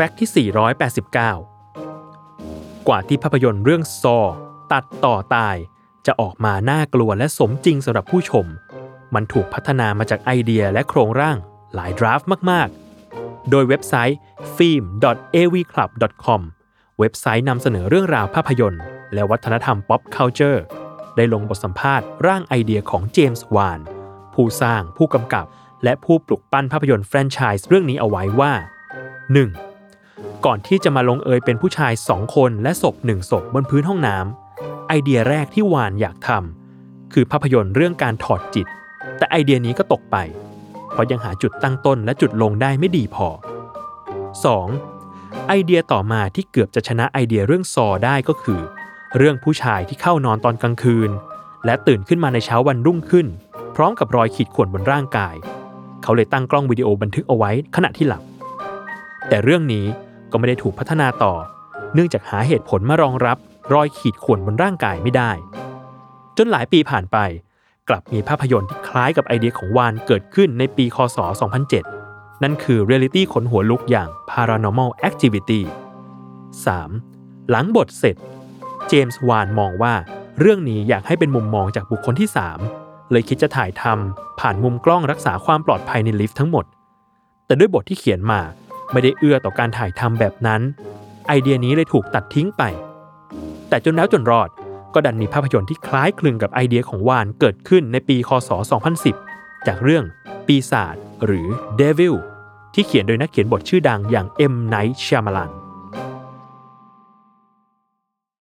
fact ที่ 489 กว่าที่ภาพยนตร์เรื่อง Saw ตัดต่อตาย จะออกมาน่ากลัวและสมจริงสำหรับผู้ชม มันถูกพัฒนามาจากไอเดียและโครงร่างหลาย draft มากๆ โดยเว็บไซต์ film.avclub.com เว็บไซต์นำเสนอเรื่องราวภาพยนตร์ และวัฒนธรรม pop culture ได้ลงบทสัมภาษณ์ร่างไอเดียของเจมส์วาน ผู้สร้างผู้กำกับ และผู้ปลุกปั้นภาพยนตร์แฟรนไชส์เรื่องนี้เอาไว้ว่า 1. ก่อนที่จะมาลงเอยเป็นผู้ชายสองคนและศพหนึ่งศพบนพื้นห้องน้ำไอเดียแรกที่วานอยากทำคือภาพยนตร์เรื่องการถอดจิต แต่ไอเดียนี้ก็ตกไป เพราะยังหาจุดตั้งต้นและจุดลงได้ไม่ดีพอ 2. ไอเดียต่อมาที่เกือบจะชนะไอเดียเรื่องซอได้ก็คือ เรื่องผู้ชายที่เข้านอนตอนกลางคืน และตื่นขึ้นมาในเช้าวันรุ่งขึ้น พร้อมกับรอยขีดข่วนบนร่างกาย เขาเลยตั้งกล้องวิดีโอบันทึกเอาไว้ขณะที่หลับ แต่เรื่องนี้ ก็ไม่ได้ถูกพัฒนาต่อ เนื่องจากหาเหตุผลมารองรับ รอยขีดข่วนบนร่างกายไม่ได้ จนหลายปีผ่านไป กลับมีภาพยนตร์ที่คล้ายกับไอเดียของวานเกิดขึ้นในปี คศ 2007 นั่นคือเรียลิตี้ขนหัวลุกอย่าง Paranormal Activity 3. หลังบทเสร็จ เจมส์วานมองว่าเรื่องนี้อยากให้เป็นมุมมองจากบุคคลที่ 3 เลยคิดจะถ่ายทำผ่านมุมกล้องรักษาความปลอดภัยในลิฟต์ทั้งหมด แต่ด้วยบทที่เขียนมา ไม่ได้เอื้อต่อการถ่ายทำแบบนั้น ไอเดียนี้เลยถูกตัดทิ้งไป แต่จนแล้วจนรอดก็ดันมีภาพยนตร์ที่คล้ายคลึงกับไอเดียของวานเกิดขึ้นในปีคศ 2010 จากเรื่องปีศาจหรือ Devil ที่เขียนโดยนักเขียนบทชื่อดังอย่าง M. Night Shyamalan